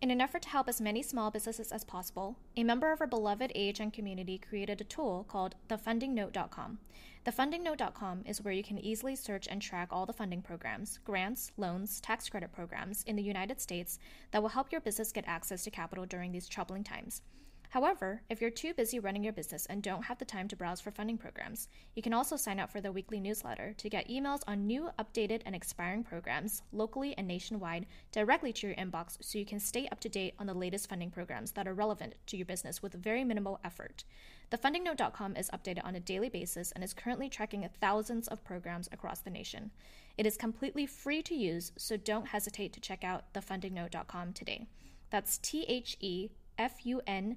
In an effort to help as many small businesses as possible, a member of our beloved AHN community created a tool called thefundingnote.com. Thefundingnote.com is where you can easily search and track all the funding programs, grants, loans, tax credit programs in the United States that will help your business get access to capital during these troubling times. However, if you're too busy running your business and don't have the time to browse for funding programs, you can also sign up for the weekly newsletter to get emails on new, updated, and expiring programs locally and nationwide directly to your inbox so you can stay up to date on the latest funding programs that are relevant to your business with very minimal effort. TheFundingNote.com is updated on a daily basis and is currently tracking thousands of programs across the nation. It is completely free to use, so don't hesitate to check out TheFundingNote.com today. That's T H E F U N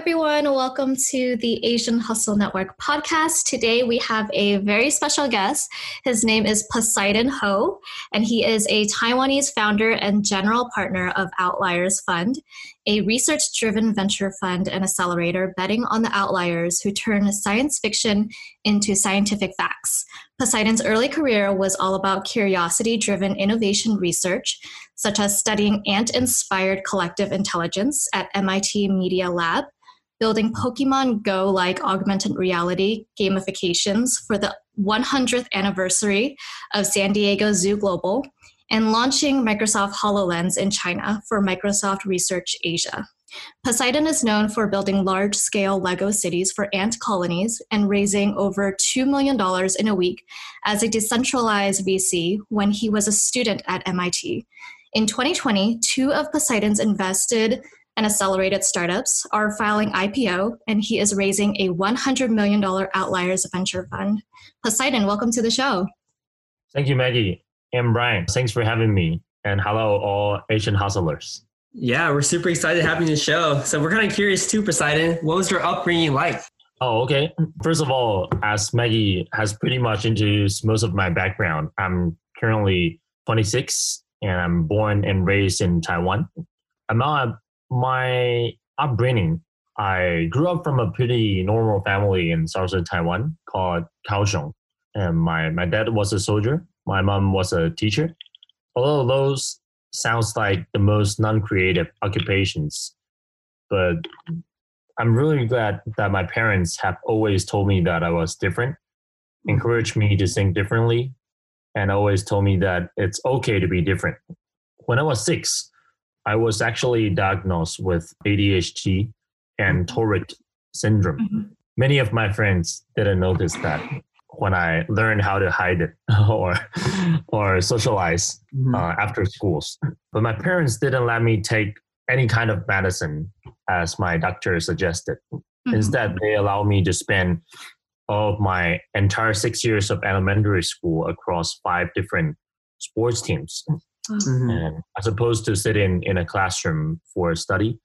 Everyone. Welcome to the Asian Hustle Network podcast. Today, we have a very special guest. His name is Poseidon Ho, and he is a Taiwanese founder and general partner of Outliers Fund, a research driven venture fund and accelerator betting on the outliers who turn science fiction into scientific facts. Poseidon's early career was all about curiosity driven innovation research, such as studying ant inspired collective intelligence at MIT Media Lab, building Pokemon Go like augmented reality gamifications for the 100th anniversary of San Diego Zoo Global, and launching Microsoft HoloLens in China for Microsoft Research Asia. Poseidon is known for building large scale Lego cities for ant colonies and raising over $2 million in a week as a decentralized VC when he was a student at MIT. In 2020, two of Poseidon's invested and accelerated startups are filing IPO, and he is raising a $100 million Outliers Venture Fund. Poseidon, welcome to the show. Thank you, Maggie and Brian. Thanks for having me. And hello, all Asian hustlers. Yeah, we're super excited having the show. So we're kind of curious too, Poseidon. What was your upbringing like? Oh, okay. First of all, as Maggie has pretty much introduced most of my background, I'm currently 26 and I'm born and raised in Taiwan. About my upbringing, I grew up from a pretty normal family in southern Taiwan called Kaohsiung. And my, my dad was a soldier. My mom was a teacher. Although those sounds like the most non-creative occupations but i'm really glad that my parents have always told me that i was different encouraged me to think differently and always told me that it's okay to be different when i was six i was actually diagnosed with adhd and mm-hmm. tourette syndrome mm-hmm. many of my friends didn't notice that when I learned how to hide it or or socialize mm-hmm. uh, after schools. But my parents didn't let me take any kind of medicine as my doctor suggested. Mm-hmm. Instead, they allowed me to spend all of my entire six years of elementary school across five different sports teams. Mm-hmm. And as opposed to sitting in a classroom for study,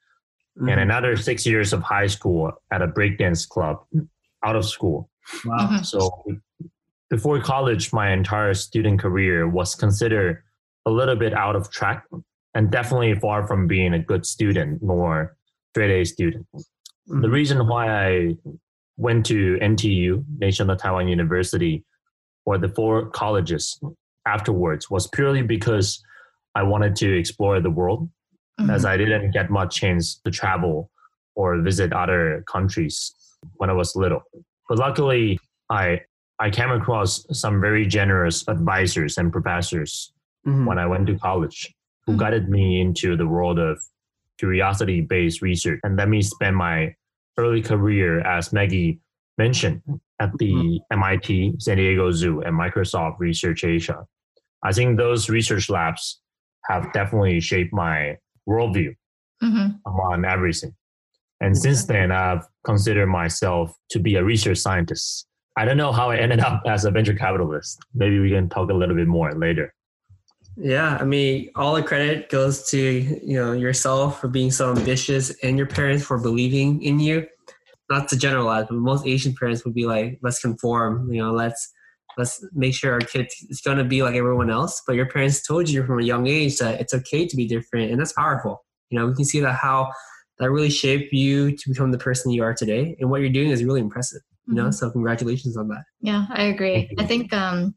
and mm-hmm. another six years of high school at a breakdance club out of school. Wow. Mm-hmm. So before college, my entire student career was considered a little bit out of track and definitely far from being a good student nor straight A student. Mm-hmm. The reason why I went to NTU, National Taiwan University, or the four colleges afterwards was purely because I wanted to explore the world mm-hmm. as I didn't get much chance to travel or visit other countries when I was little. But luckily, I I came across some very generous advisors and professors mm-hmm. when I went to college who mm-hmm. guided me into the world of curiosity based research and let me spend my early career, as Maggie mentioned, at the mm-hmm. MIT, San Diego Zoo, and Microsoft Research Asia. I think those research labs have definitely shaped my worldview mm-hmm. on everything. And since then, I've considered myself to be a research scientist. I don't know how I ended up as a venture capitalist. Maybe we can talk a little bit more later. Yeah, I mean, all the credit goes to you know yourself for being so ambitious, and your parents for believing in you. Not to generalize, but most Asian parents would be like, "Let's conform," you know, let's let's make sure our kid is going to be like everyone else. But your parents told you from a young age that it's okay to be different, and that's powerful. You know, we can see that how that really shaped you to become the person you are today, and what you're doing is really impressive. You know, mm-hmm. so congratulations on that. Yeah, I agree. I think um,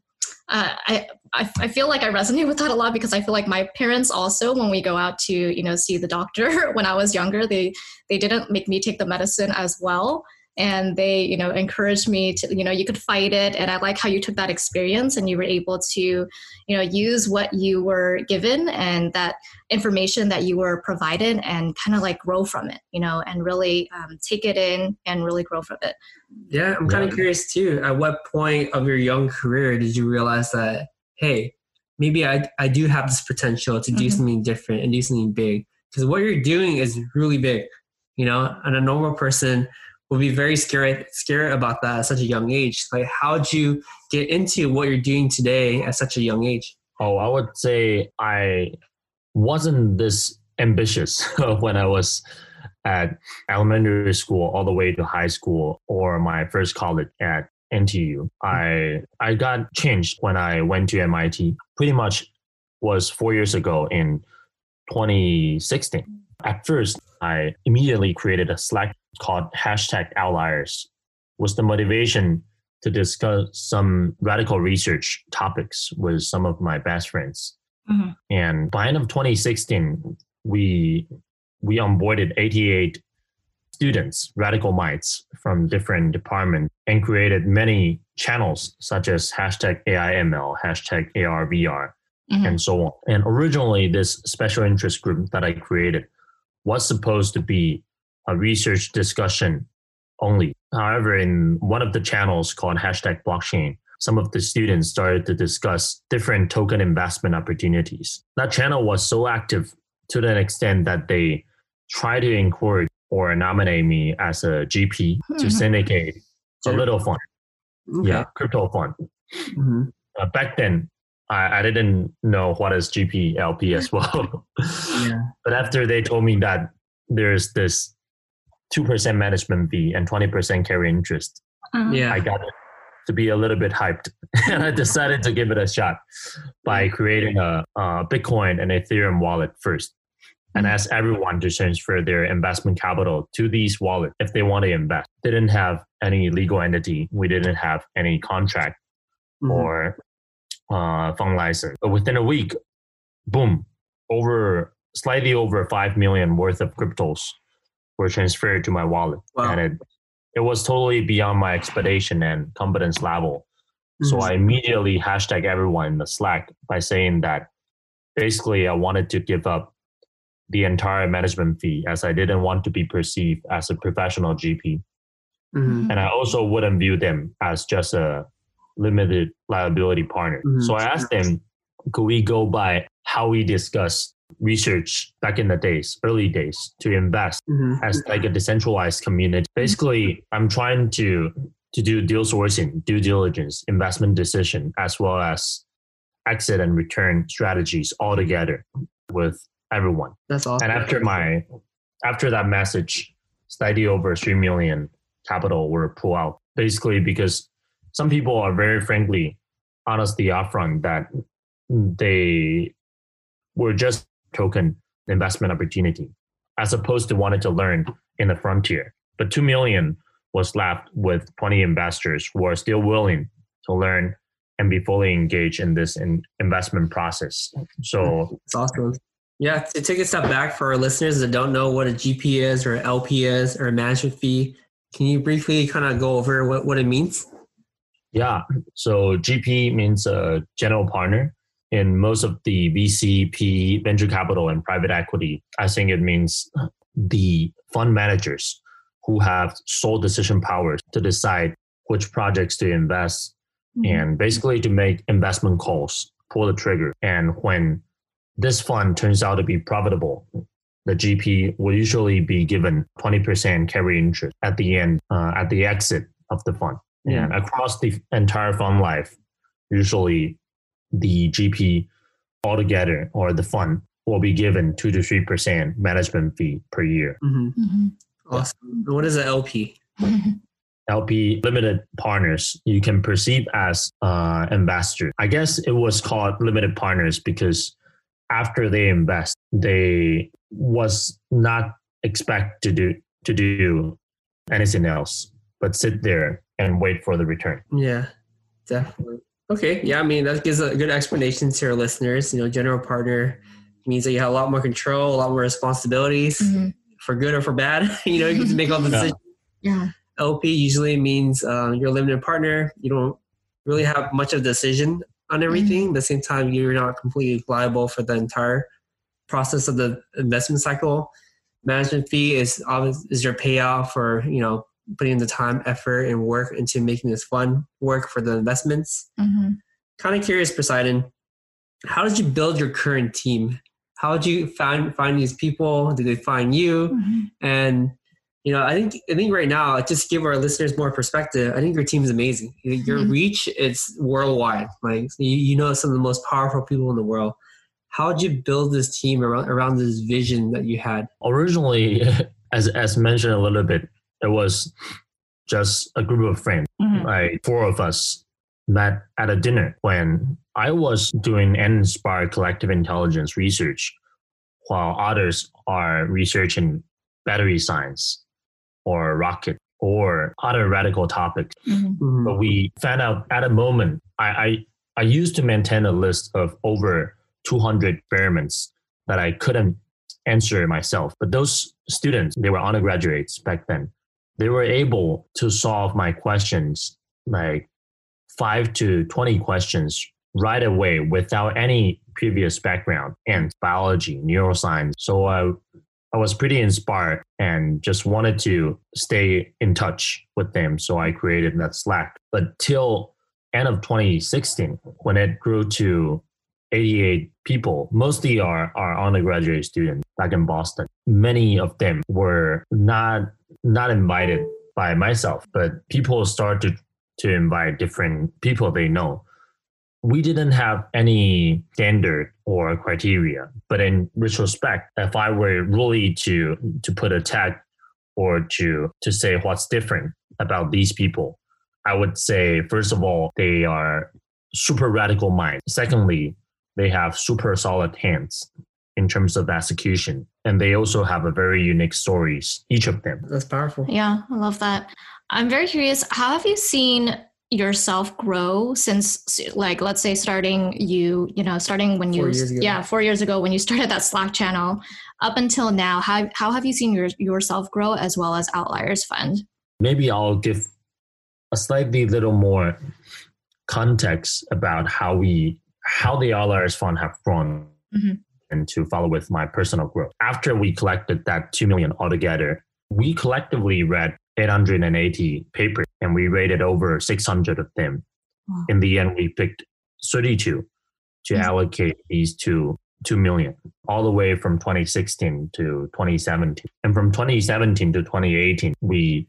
uh, I, I, I feel like I resonate with that a lot because I feel like my parents also, when we go out to you know see the doctor when I was younger, they they didn't make me take the medicine as well and they you know encouraged me to you know you could fight it and i like how you took that experience and you were able to you know use what you were given and that information that you were provided and kind of like grow from it you know and really um, take it in and really grow from it yeah i'm kind of curious too at what point of your young career did you realize that hey maybe i, I do have this potential to do mm-hmm. something different and do something big because what you're doing is really big you know and a normal person would be very scared scared about that at such a young age. Like, how'd you get into what you're doing today at such a young age? Oh, I would say I wasn't this ambitious when I was at elementary school all the way to high school or my first college at NTU. I I got changed when I went to MIT. Pretty much was four years ago in 2016. At first, I immediately created a Slack called hashtag outliers was the motivation to discuss some radical research topics with some of my best friends. Mm-hmm. And by end of 2016, we we onboarded 88 students, radical minds from different departments, and created many channels such as hashtag AIML, hashtag ARVR, mm-hmm. and so on. And originally, this special interest group that I created was supposed to be a research discussion only. However, in one of the channels called hashtag blockchain, some of the students started to discuss different token investment opportunities. That channel was so active to the extent that they tried to encourage or nominate me as a GP to hmm. syndicate a little fund. Okay. Yeah, crypto fund. Mm-hmm. Uh, back then, I, I, didn't know what is GP LP as well. yeah. But after they told me that there's this 2% management fee and 20% carry interest. Uh-huh. Yeah. I got it to be a little bit hyped. and I decided to give it a shot by creating a, a Bitcoin and Ethereum wallet first and mm-hmm. ask everyone to transfer their investment capital to these wallets if they want to invest. They didn't have any legal entity. We didn't have any contract mm-hmm. or uh, fund license. But within a week, boom, over slightly over 5 million worth of cryptos were transferred to my wallet. Wow. And it, it was totally beyond my expectation and competence level. Mm-hmm. So I immediately hashtag everyone in the Slack by saying that basically I wanted to give up the entire management fee as I didn't want to be perceived as a professional GP. Mm-hmm. And I also wouldn't view them as just a limited liability partner. Mm-hmm. So I asked them, could we go by how we discussed research back in the days, early days, to invest mm-hmm. as like a decentralized community. Basically, I'm trying to to do deal sourcing, due diligence, investment decision, as well as exit and return strategies all together with everyone. That's awesome. And after my after that message, slightly over three million capital were pulled out. Basically, because some people are very frankly, honestly upfront that they were just token investment opportunity, as opposed to wanting to learn in the frontier. But 2 million was left with 20 investors who are still willing to learn and be fully engaged in this in investment process. So it's awesome. Yeah, to take a step back for our listeners that don't know what a GP is or LP is or a management fee, can you briefly kind of go over what, what it means? Yeah, so GP means a general partner in most of the VC, PE, venture capital, and private equity, I think it means the fund managers who have sole decision powers to decide which projects to invest mm-hmm. and basically to make investment calls, pull the trigger. And when this fund turns out to be profitable, the GP will usually be given 20% carry interest at the end, uh, at the exit of the fund. Mm-hmm. And across the entire fund life, usually the GP altogether or the fund will be given two to three percent management fee per year. hmm Mhm. Awesome. What is an LP? LP limited partners you can perceive as uh, investor. I guess it was called limited partners because after they invest, they was not expect to do to do anything else but sit there and wait for the return. Yeah, definitely. Okay. Yeah, I mean that gives a good explanation to our listeners. You know, general partner means that you have a lot more control, a lot more responsibilities, Mhm. for good or for bad. you know, you get to make all the decisions. Yeah. LP usually means um, you're a limited partner. You don't really have much of a decision on everything. At the same time, you're not completely liable for the entire process of the investment cycle. Management fee is obvious is your payout for you know putting the time, effort, and work into making this fun work for the investments. Mhm. Kind of curious, Poseidon, how did you build your current team? How did you find find these people? Did they find you? Mhm. And you know, I think I think right now, just give our listeners more perspective. I think your team is amazing. Your Mhm. reach it's worldwide. Like you, you know, some of the most powerful people in the world. How did you build this team around around this vision that you had? Originally, as as mentioned a little bit, it was just a group of friends. Mhm. like four of us met at a dinner when I was doing Inspire collective intelligence research, while others are researching battery science or rocket or other radical topics. Mhm. Mhm. But we found out at a moment, I, I, I used to maintain a list of over 200 experiments that I couldn't answer myself. But those students, they were undergraduates back then, they were able to solve my questions, like five to 20 questions right away without any previous background in biology, neuroscience. So I, I was pretty inspired and just wanted to stay in touch with them. So I created that Slack. But till end of 2016, when it grew to 88 people, mostly are, are undergraduate students back in Boston. Many of them were not not invited by myself, but people started to invite different people they know. We didn't have any standard or criteria, but in retrospect, if I were really to to put a tag or to to say what's different about these people, I would say first of all they are super radical minds. Secondly, they have super solid hands in terms of execution, and they also have a very unique stories. Each of them. That's powerful. Yeah, I love that. I'm very curious. How have you seen yourself grow since, like, let's say, starting you, you know, starting when you, Four years ago. yeah, four years ago when you started that Slack channel, up until now? How how have you seen your yourself grow as well as Outliers Fund? maybe I'll give a slightly little more context about how we how the Outliers Fund have grown Mhm. and to follow with my personal growth. After we collected that two million altogether, we collectively read 880 papers and we rated over 600 of them. Wow. In the end, we picked 32 to Mhm. allocate these to 2 million all the way from 2016 to 2017 and from 2017 to 2018 we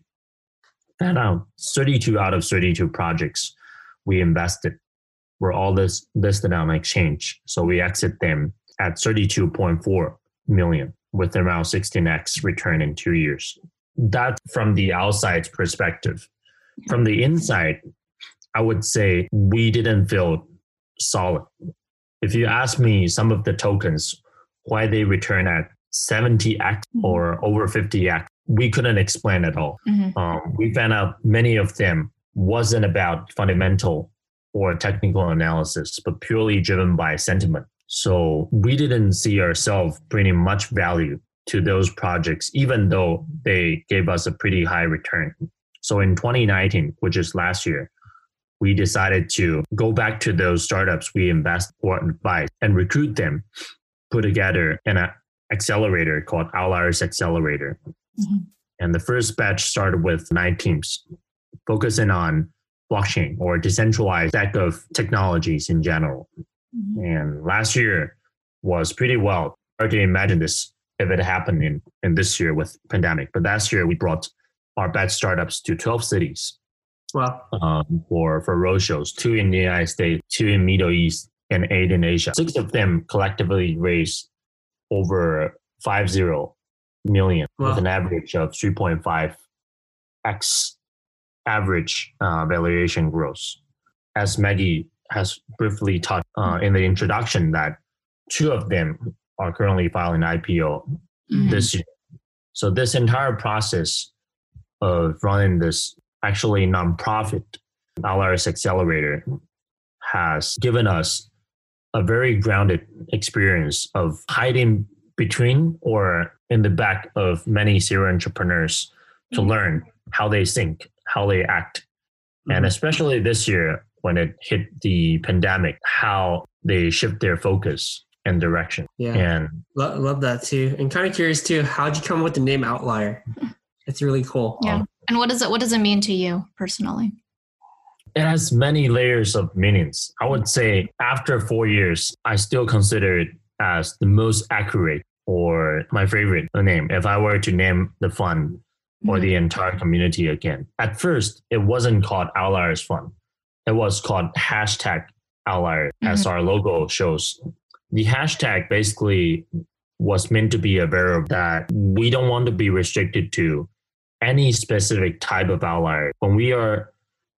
found out 32 out of 32 projects we invested were all this listed on exchange so we exit them at 32.4 million with around 16x return in two years. That's from the outside perspective. From the inside i would say we didn't feel solid. If you ask me some of the tokens why they return at 70x Mhm. or over 50x we couldn't explain at all. Mhm. um, we found out many of them wasn't about fundamental or technical analysis but purely driven by sentiment so we didn't see ourselves bringing much value to those projects even though they gave us a pretty high return so in 2019 which is last year we decided to go back to those startups we invest or advise and recruit them, put together an accelerator called Outliers Accelerator. Mhm. And the first batch started with nine teams, focusing on blockchain or decentralized stack of technologies in general. Mhm. And last year was pretty well. Hard to imagine this if it happened in, in this year with pandemic. But last year we brought our batch startups to 12 cities Wow. um, for for roadshows, two in the United States, two in Middle East, and eight in Asia. Six of them collectively raised over five zero million Wow. with an average of 3.5 x average uh, valuation growth. As Maggie has briefly taught uh, in the introduction, that two of them are currently filing IPO Mhm. this year. So this entire process of running this actually nonprofit Outliers Accelerator has given us a very grounded experience of hiding between or in the back of many serial entrepreneurs to learn how they think, how they act, and Mhm. especially this year when it hit the pandemic, how they shift their focus and direction. Yeah, And Lo- love that too. And kind of curious too, how'd you come up with the name Outlier? It's really cool. Yeah. And what does it what does it mean to you personally? it has many layers of meanings. I would say after four years, I still consider it as the most accurate or my favorite name if I were to name the fund or the mm-hmm. entire community again. At first, it wasn't called Outliers Fund. It was called hashtag Outlier, as mm-hmm. our logo shows. The hashtag basically was meant to be a variable that we don't want to be restricted to any specific type of outlier. When we are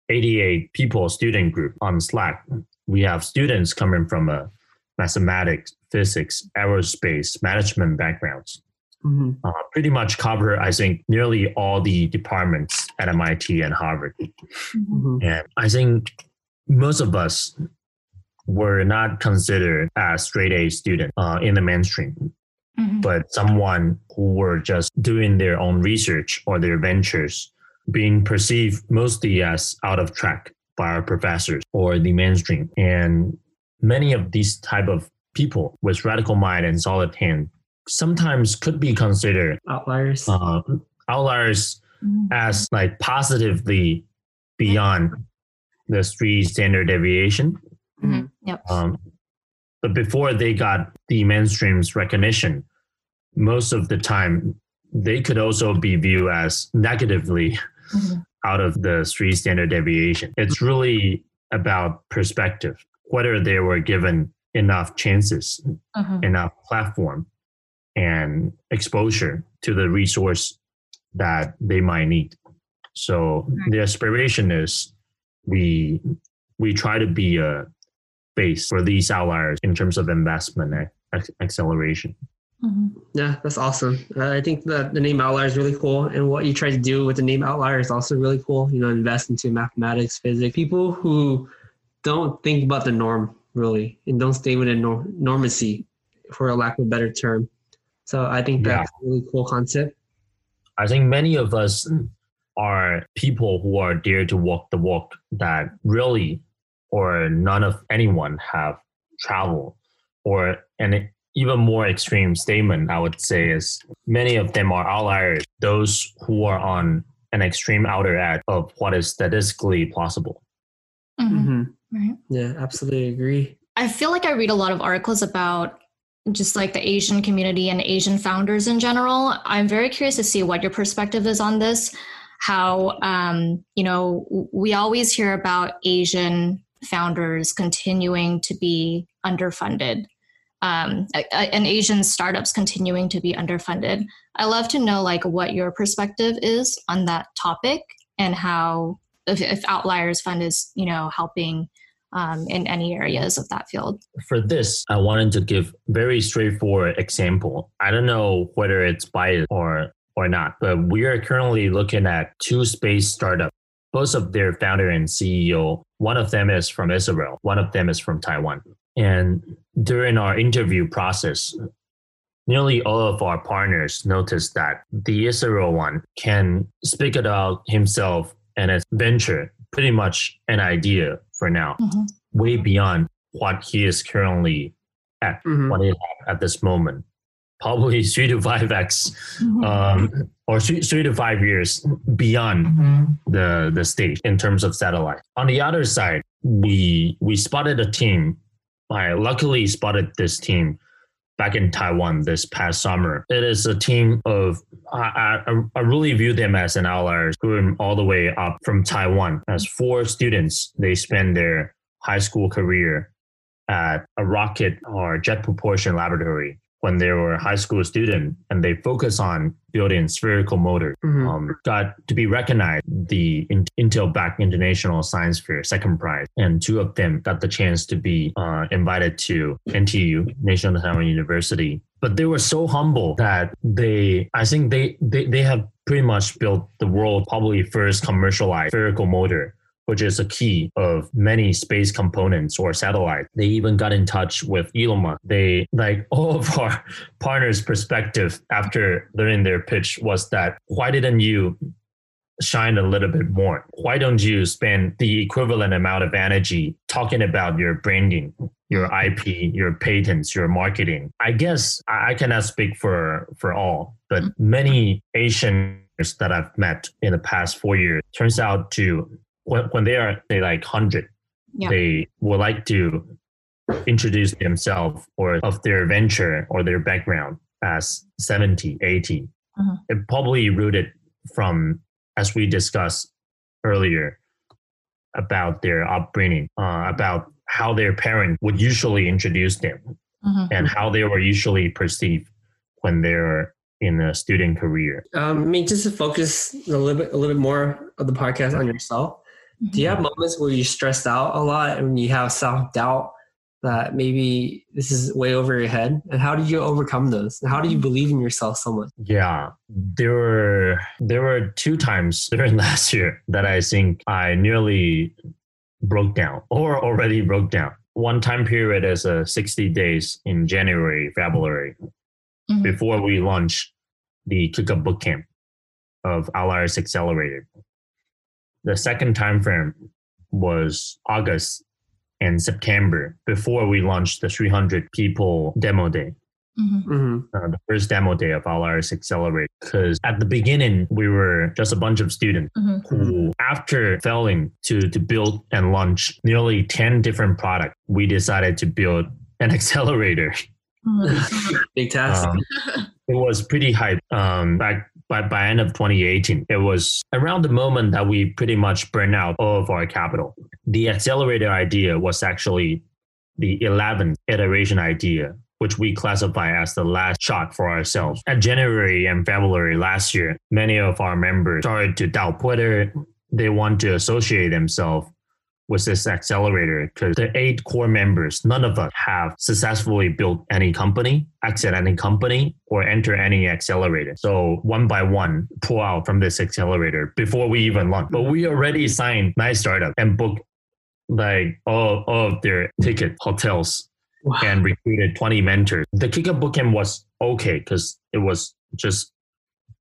88 people student group on Slack, we have students coming from a mathematics, physics, aerospace, management backgrounds Mhm. uh, pretty much cover, I think, nearly all the departments at MIT and Harvard. Mhm. And I think most of us were not considered as straight A student uh, in the mainstream, Mhm. but someone who were just doing their own research or their ventures being perceived mostly as out of track by our professors or the mainstream. And many of these type of people with radical mind and solid hand sometimes could be considered Outliers. uh, outliers Mhm. as like positively beyond the three standard deviation. Mhm. Yep. Um, but before they got the mainstream's recognition, most of the time they could also be viewed as negatively Mhm. out of the three standard deviation. It's really about perspective, whether they were given enough chances, Mhm. enough platform, and exposure to the resource that they might need. So the aspiration is we we try to be a base for these outliers in terms of investment and ac- acceleration. Mhm. Yeah, that's awesome. Uh, I think that the name Outlier is really cool, and what you try to do with the name Outlier is also really cool. You know, invest into mathematics, physics. People who don't think about the norm really, and don't stay within nor- normacy, for a lack of a better term. So I think Yeah. that's a really cool concept. I think many of us are people who are dare to walk the walk that really or none of anyone have traveled or an even more extreme statement I would say is many of them are outliers, those who are on an extreme outer edge of what is statistically possible. Mhm. hmm Right. Yeah, absolutely agree. I feel like I read a lot of articles about just like the Asian community and Asian founders in general. I'm very curious to see what your perspective is on this. How, um, you know, we always hear about Asian founders continuing to be underfunded um, and Asian startups continuing to be underfunded. I love to know like what your perspective is on that topic and how if, if Outliers Fund is, you know, helping um, in any areas of that field. For this, I wanted to give very straightforward example. I don't know whether it's biased or or not, but we are currently looking at two space startups. Both of their founder and CEO, one of them is from Israel, one of them is from Taiwan. And during our interview process, nearly all of our partners noticed that the Israel one can speak about himself and his venture, pretty much an idea for now Mhm. way beyond what he is currently at, Mhm. what he is at this moment. Probably three to five x, Mhm. um, or three, three to five years beyond the the stage in terms of satellite. On the other side, we we spotted a team. I luckily spotted this team back in Taiwan this past summer. It is a team of I, I, I really view them as an outlier, going all the way up from Taiwan as four students. They spend their high school career at a rocket or jet propulsion laboratory when they were a high school student and they focus on building spherical motor Mhm. um, got to be recognized the Intel back International Science Fair second prize, and two of them got the chance to be uh, invited to NTU National Taiwan University. But they were so humble that they, I think they they, they have pretty much built the world probably first commercialized spherical motor. Which is a key of many space components or satellites. They even got in touch with Elon Musk. They like all of our partners' perspective after learning their pitch was that why didn't you shine a little bit more? Why don't you spend the equivalent amount of energy talking about your branding, your IP, your patents, your marketing? I guess I cannot speak for for all, but many Asians that I've met in the past four years turns out to when, when they are say like hundred, Yeah. they would like to introduce themselves or of their venture or their background as 70 80 Mhm. it probably rooted from as we discussed earlier about their upbringing uh, about how their parent would usually introduce them Mhm. and how they were usually perceived when they're in a student career Um, I mean, just to focus a little bit, a little bit more of the podcast on yourself. Do you have moments where you stressed out a lot and you have self doubt that maybe this is way over your head? And how do you overcome those? And how do you believe in yourself so much? Yeah, there were there were two times during last year that I think I nearly broke down or already broke down. One time period is uh, 60 days in January, February, Mhm. before we launch the Kick Kickup Bootcamp of Outliers Accelerator. The second time frame was August and September before we launched the 300 people demo day Mhm. hmm uh, the first demo day of Outliers Accelerate because at the beginning we were just a bunch of students Mhm. who after failing to to build and launch nearly 10 different products we decided to build an accelerator Mhm. Big task. um, it was pretty hype um, back by, by end of 2018 it was around the moment that we pretty much burned out all of our capital the accelerator idea was actually the 11th iteration idea which we classify as the last shot for ourselves. At January and February last year, many of our members started to doubt whether they want to associate themselves with this accelerator because the eight core members, none of us have successfully built any company, exit any company, or enter any accelerator. So one by one, pull out from this accelerator before we even launch. But we already signed nice startup and booked like all, all of their ticket hotels Wow. and recruited 20 mentors. The Kickup Bootcamp was okay because it was just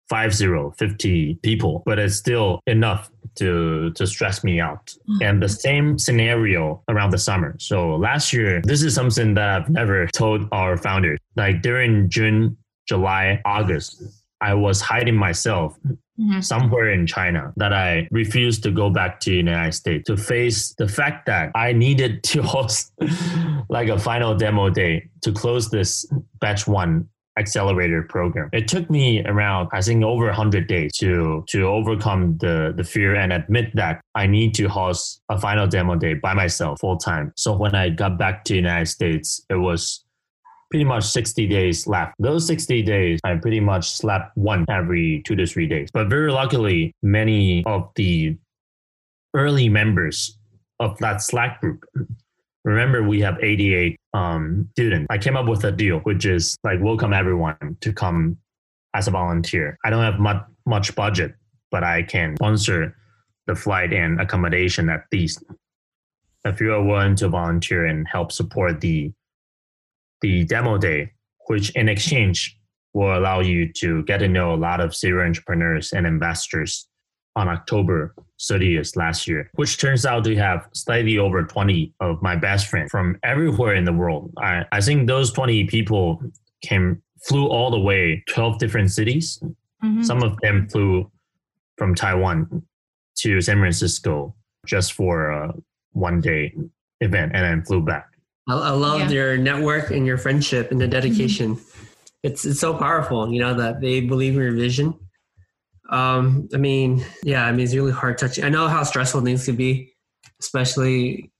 50, 50 people, but it's still enough to to stress me out. And the same scenario around the summer. So last year, this is something that I've never told our founders. Like during June, July, August, I was hiding myself Mhm. somewhere in China that I refused to go back to the United States to face the fact that I needed to host like a final demo day to close this batch one accelerator program. It took me around, I think, over 100 days to to overcome the the fear and admit that I need to host a final demo day by myself full time. So when I got back to United States, it was pretty much 60 days left. Those 60 days, I pretty much slept one every two to three days. But very luckily, many of the early members of that Slack group, remember we have 88 um, students. I came up with a deal, which is like welcome everyone to come as a volunteer. I don't have much, much budget, but I can sponsor the flight and accommodation at least. If you are willing to volunteer and help support the the demo day, which in exchange will allow you to get to know a lot of serial entrepreneurs and investors on October 30th last year, which turns out to have slightly over 20 of my best friends from everywhere in the world. I, I think those 20 people came flew all the way 12 different cities. Mhm. Some of them flew from Taiwan to San Francisco just for a one day event and then flew back. I, I love Yeah. your network and your friendship and the dedication. It's it's so powerful, you know, that they believe in your vision. Um, I mean, yeah, I mean, it's really hard touching. I know how stressful things can be, especially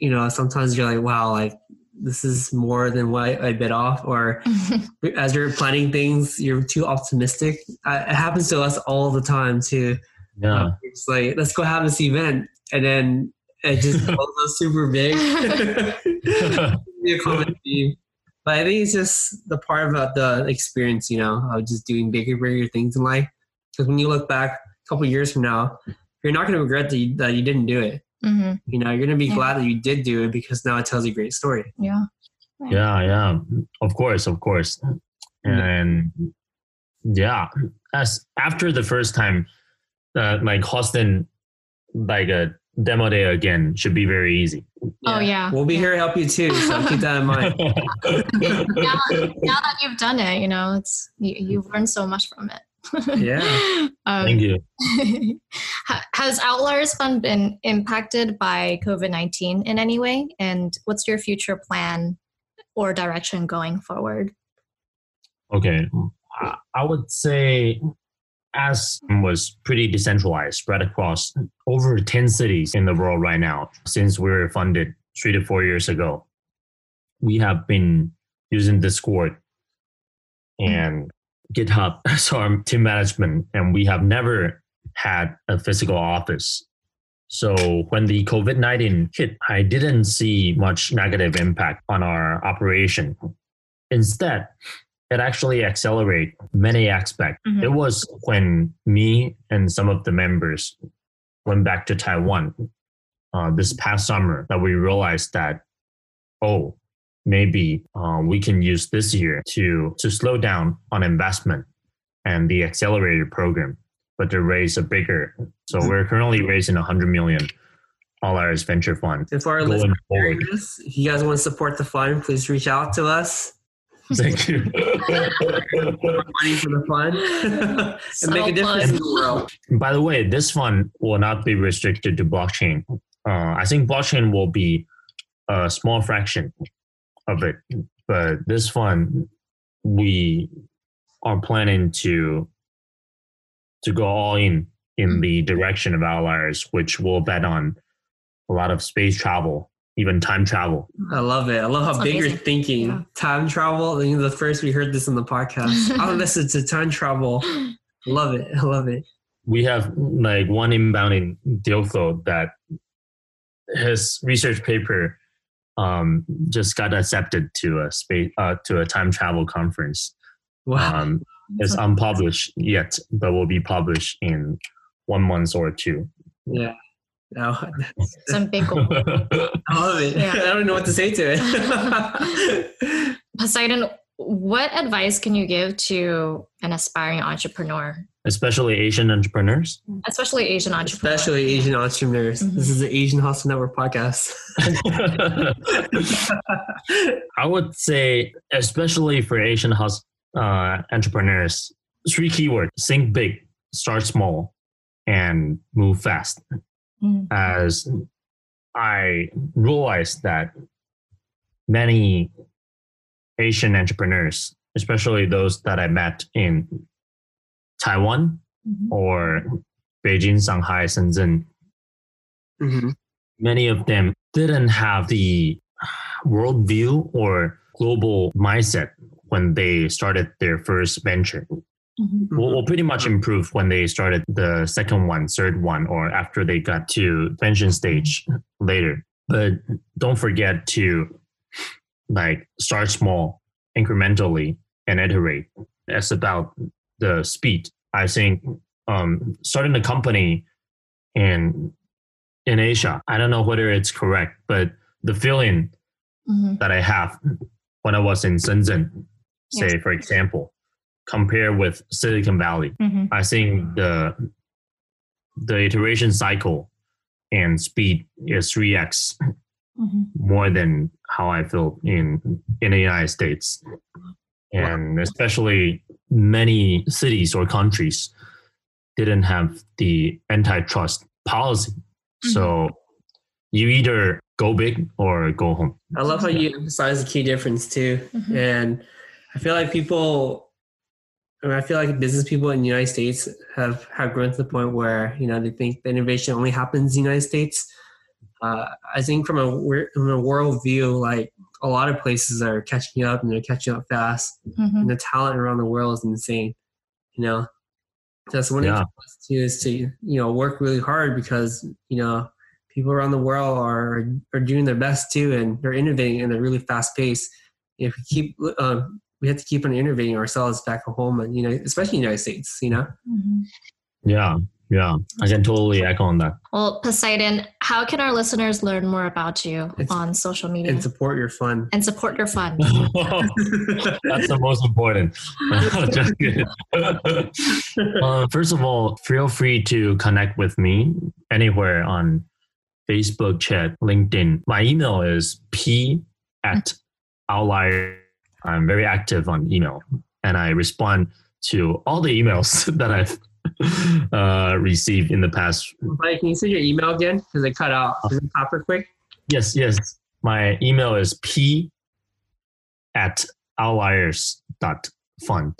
you know, sometimes you're like, wow, like this is more than what I bit off, or as you're planning things, you're too optimistic. It happens to us all the time too. Yeah. Um, it's like let's go have this event, and then it just goes super big. A common theme. But I think it's just the part about the experience, you know, of just doing bigger, bigger things in life. Because when you look back a couple years from now, you're not going to regret that you, that you didn't do it. hmm You know, you're going to be Yeah. glad that you did do it because now it tells a great story. Yeah. yeah yeah of course of course and yeah as after the first time uh, like hosting like a demo day again should be very easy Oh, yeah. We'll be here to help you too. So keep that in mind. now, now that you've done it, you know, it's you, you've learned so much from it. Yeah. Um, thank you has Outliers Fund been impacted by COVID 19 in any way? And what's your future plan or direction going forward? Okay. I- would say as was pretty decentralized, spread across over 10 cities in the world right now since we were funded three to four years ago. We have been using Discord and GitHub as our team management, and we have never had a physical office. So when the COVID 19 hit, I didn't see much negative impact on our operation. Instead, it actually accelerated many aspects. Mhm. It was when me and some of the members went back to Taiwan uh, this past summer that we realized that oh maybe uh, we can use this year to to slow down on investment and the accelerator program, but to raise a bigger. So we're currently raising a hundred million dollars venture fund If our listeners this, if you guys want to support the fund, please reach out to us. Thank you. Money for the fund and make a difference in the world. By the way, this fund will not be restricted to blockchain. Uh, I think blockchain will be a small fraction of it, but this fund we are planning to to go all in in the mm-hmm. direction of outliers, which will bet on a lot of space travel, even time travel. I love it. I love how That's big you're thinking. Yeah. Time travel. I think the first we heard this on the podcast. I'll listen to time travel. Love it. I love it. we have like one inbound in Dioklo that his research paper um, just got accepted to a space uh, to a time travel conference. Wow. Um, it's unpublished yet, but will be published in one month or two. yeah. No, Some big goal. I love it. Yeah. I don't know what to say to it. Poseidon, what advice can you give to an aspiring entrepreneur, Especially Asian entrepreneurs. especially Asian entrepreneurs? Especially Asian entrepreneurs. Mhm. This is the Asian Hustle Network podcast. I would say, especially for Asian house uh, entrepreneurs, three keywords: think big, start small, and move fast. Mm. As I realized that many Asian entrepreneurs, especially those that I met in Taiwan Mhm. or Beijing, Shanghai, Shenzhen, Mhm. many of them didn't have the worldview or global mindset when they started their first venture. Mhm. Will, will pretty much improve when they started the second one, third one, or after they got to pension stage later. But don't forget to like start small incrementally and iterate. That's about the speed. I think um, starting a company in in Asia, I don't know whether it's correct, but the feeling mm-hmm. that I have when I was in Shenzhen, say yes. for example, compared with Silicon Valley, mm-hmm. I think the the iteration cycle and speed is 3x mm-hmm. more than how I feel in in the United States, and wow. especially many cities or countries didn't have the antitrust policy. Mm-hmm. So you either go big or go home. I love how you emphasize the key difference too, mm-hmm. and I feel like people I, mean, I feel like business people in the United States have, have grown to the point where, you know, they think the innovation only happens in the United States uh, I think from a from a world view, like a lot of places are catching up and they're catching up fast, Mhm. and the talent around the world is insane. You know, that's one Yeah. of the to is to you know work really hard because you know people around the world are are doing their best too, and they're innovating in a really fast pace. If we keep, um, we have to keep on innovating ourselves back at home, and you know, especially in the United States. You know. Mhm. Yeah, yeah. I can totally echo on that. Well, Poseidon, how can our listeners learn more about you It's- on social media And support your fun. and support your fun? That's the most important. Just kidding. uh, first of all, feel free to connect with me anywhere on Facebook, chat, LinkedIn. My email is p at outlier. I'm very active on email and I respond to all the emails that I've uh, received in the past. Mike, can you say your email again? Because it cut out. Is it proper quick? Yes, yes. My email is p at outliers.fund.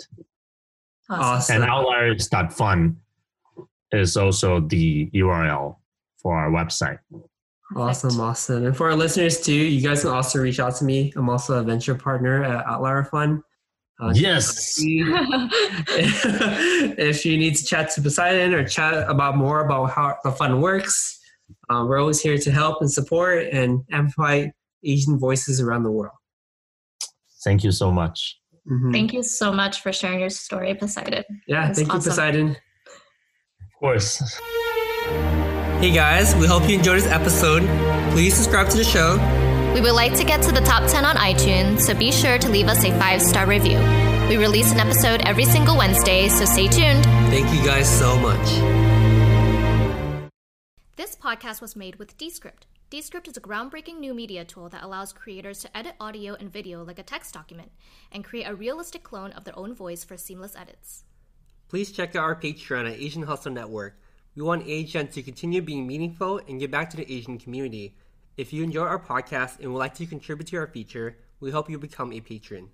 Awesome. And outliers.fund is also the URL for our website. Awesome, awesome. And for our listeners too, you guys can also reach out to me. I'm also a venture partner at Outlier Fund. Uh, Yes. if you need to chat to Poseidon or chat about more about how the fund works, uh, we're always here to help and support and amplify Asian voices around the world. Thank you so much. Mhm. Thank you so much for sharing your story, Poseidon. Yeah, That's thank you. Poseidon. Of course. Hey guys, we hope you enjoyed this episode. Please subscribe to the show. We would like to get to the top 10 on iTunes, so be sure to leave us a five star review. We release an episode every single Wednesday, so stay tuned. Thank you guys so much. This podcast was made with Descript. Descript is a groundbreaking new media tool that allows creators to edit audio and video like a text document and create a realistic clone of their own voice for seamless edits. Please check out our Patreon at Asian Hustle Network. We want Asian to continue being meaningful and give back to the Asian community. If you enjoy our podcast and would like to contribute to our feature, we hope you become a patron.